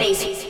Basic.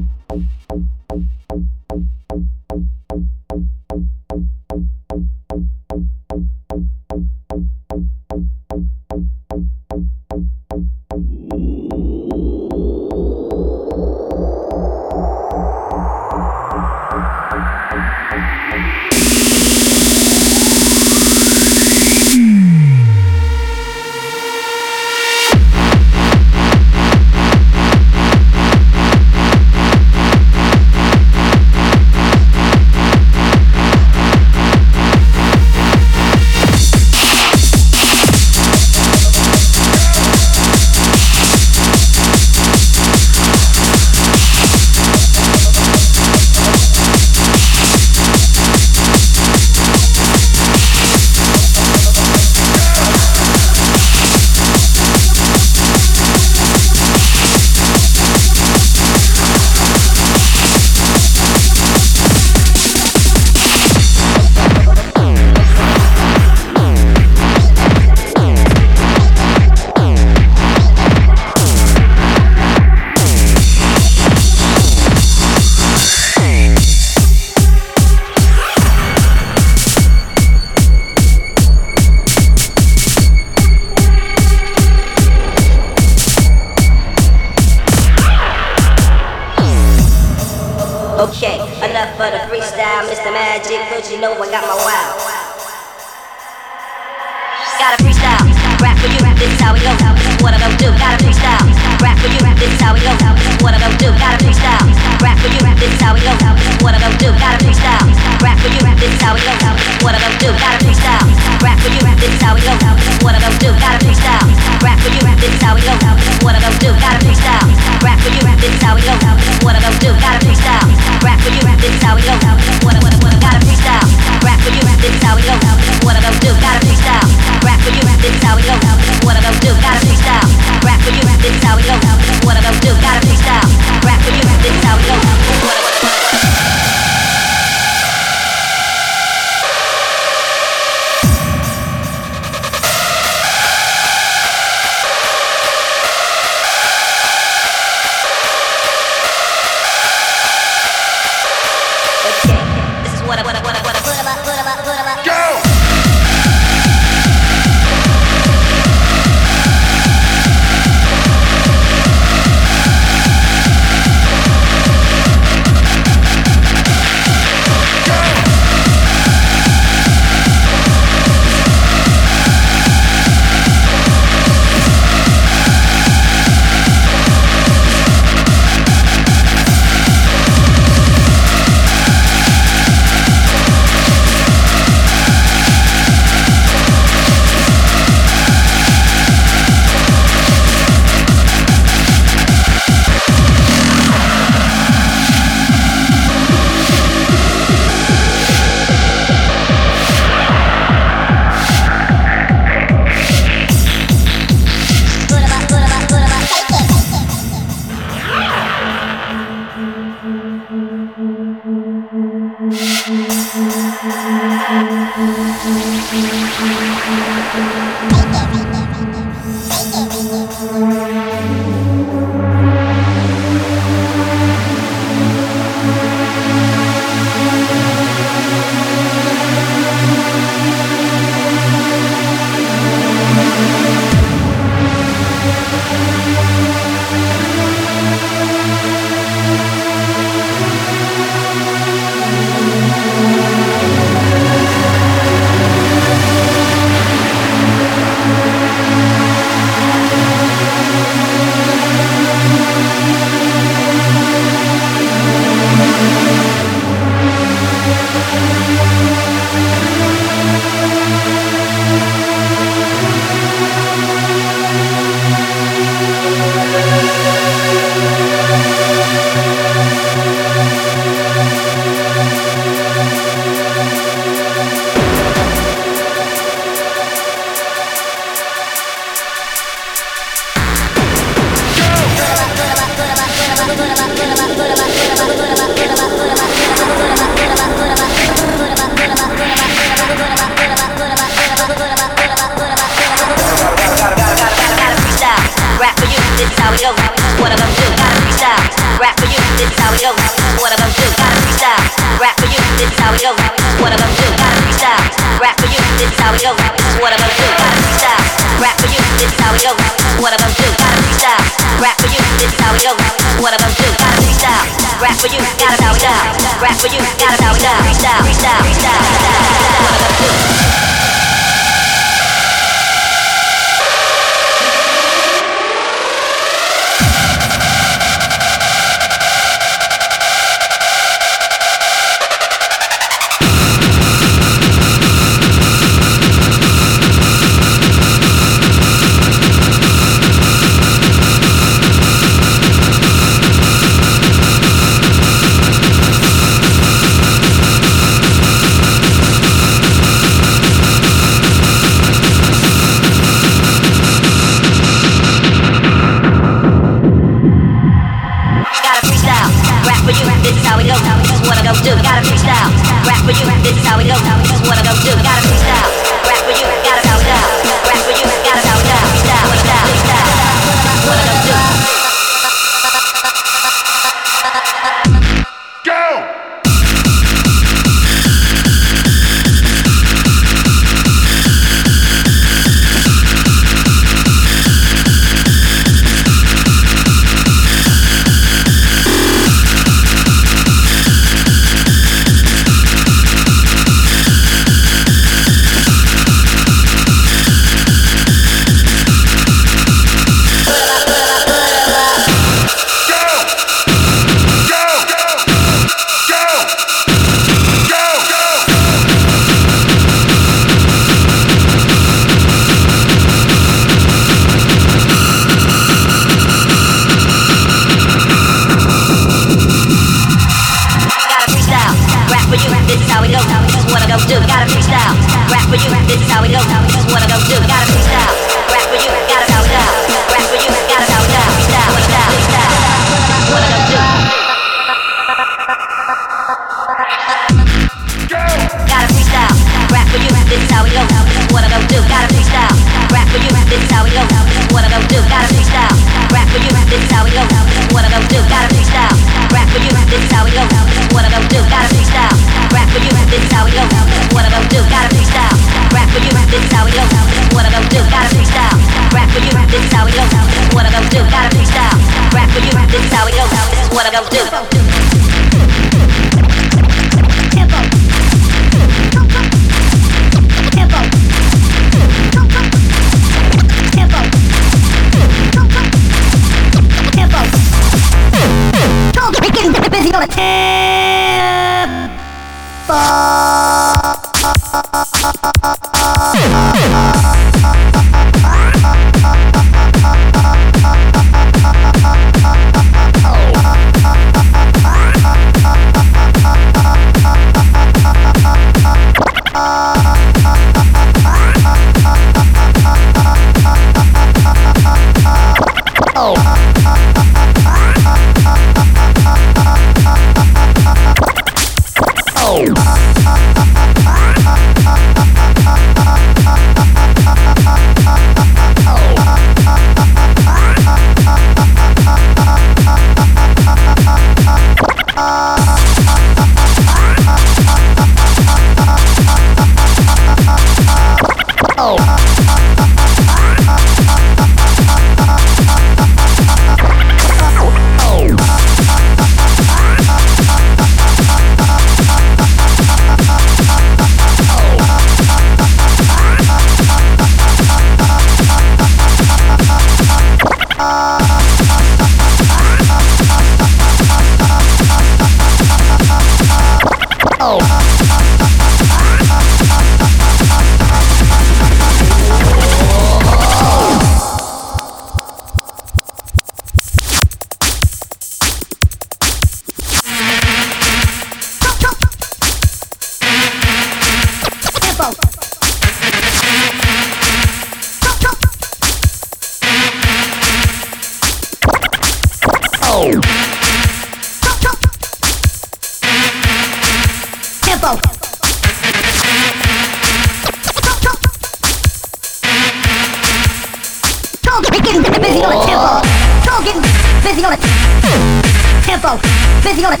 tempo. Busy on it.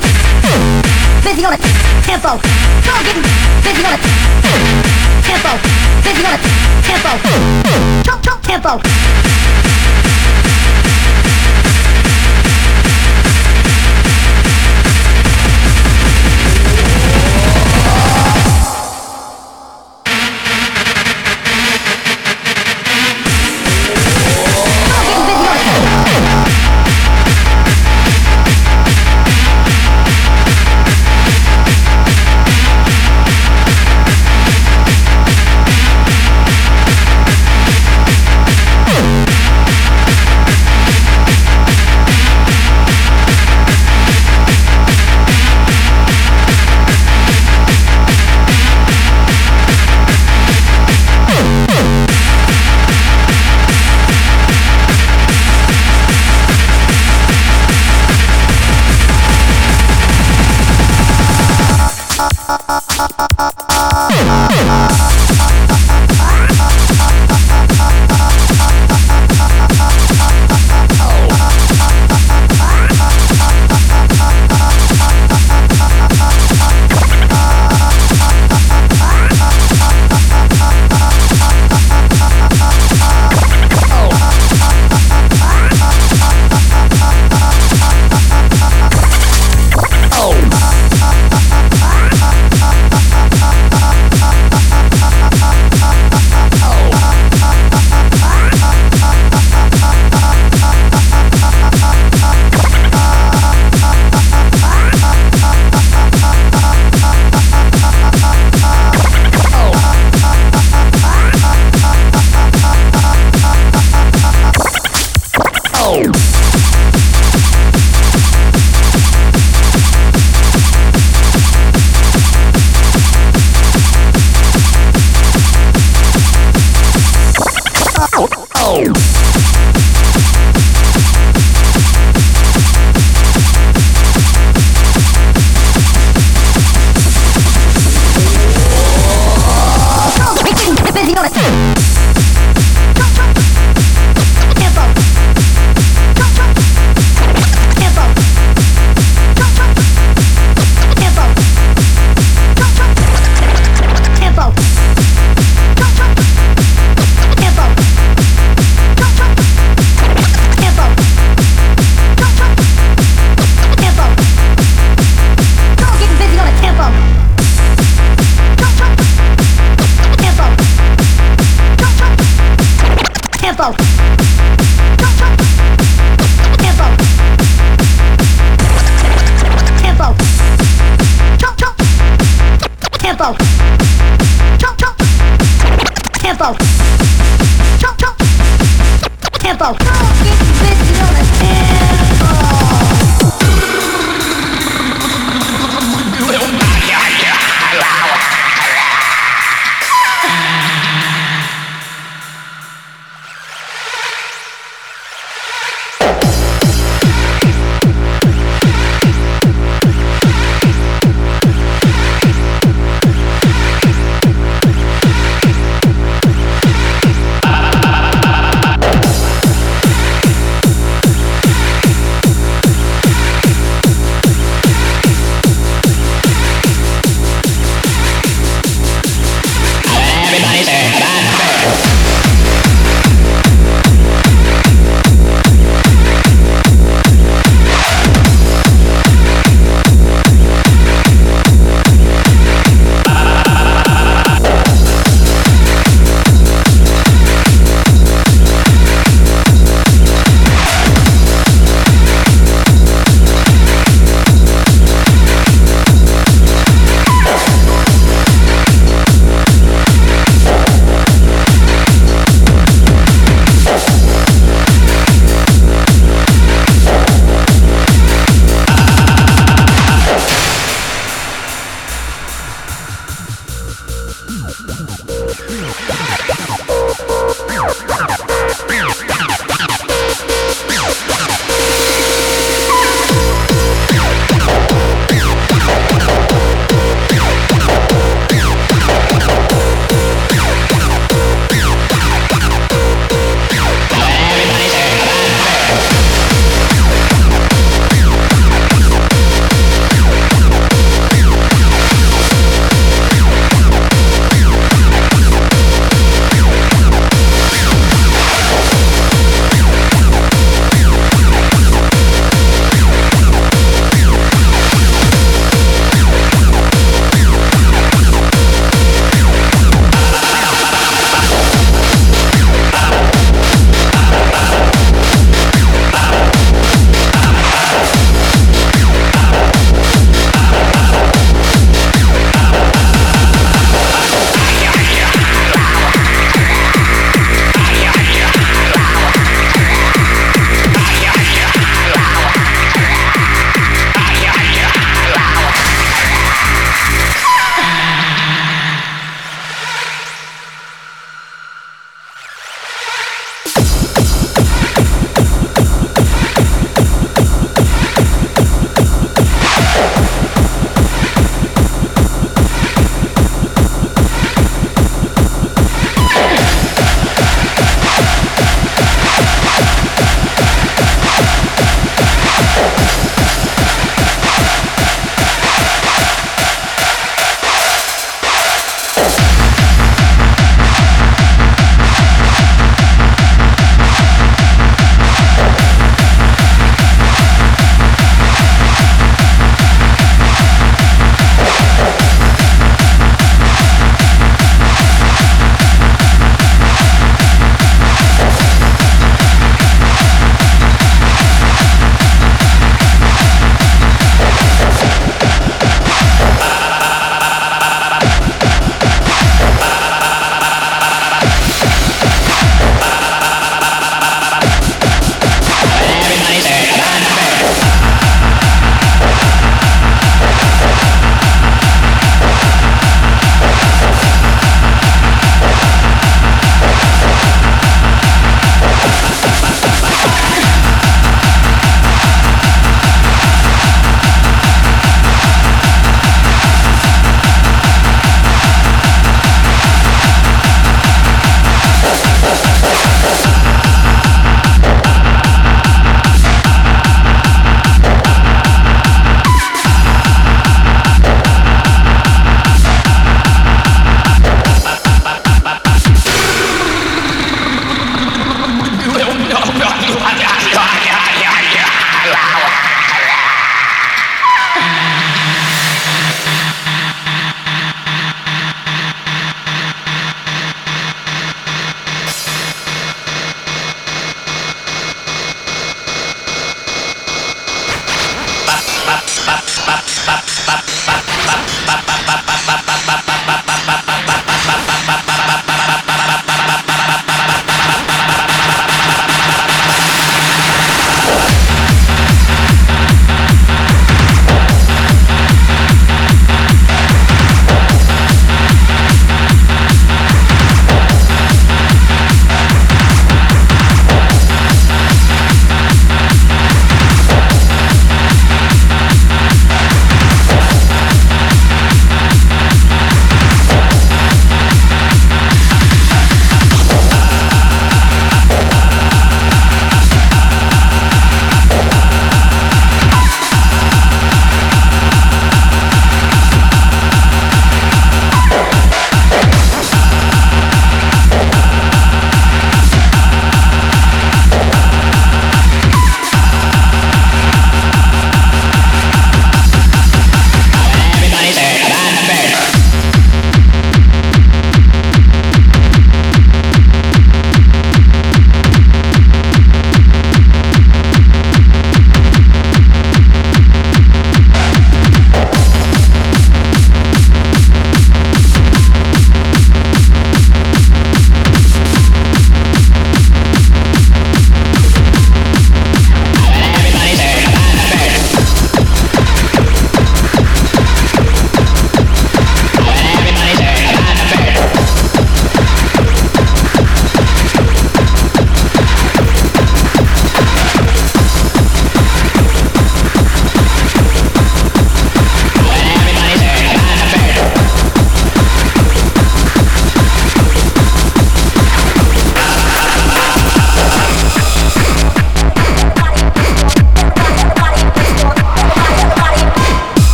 Busy on it. Tempo. Go get busy on it. Tempo. Busy on it. Tempo. Chop chop tempo.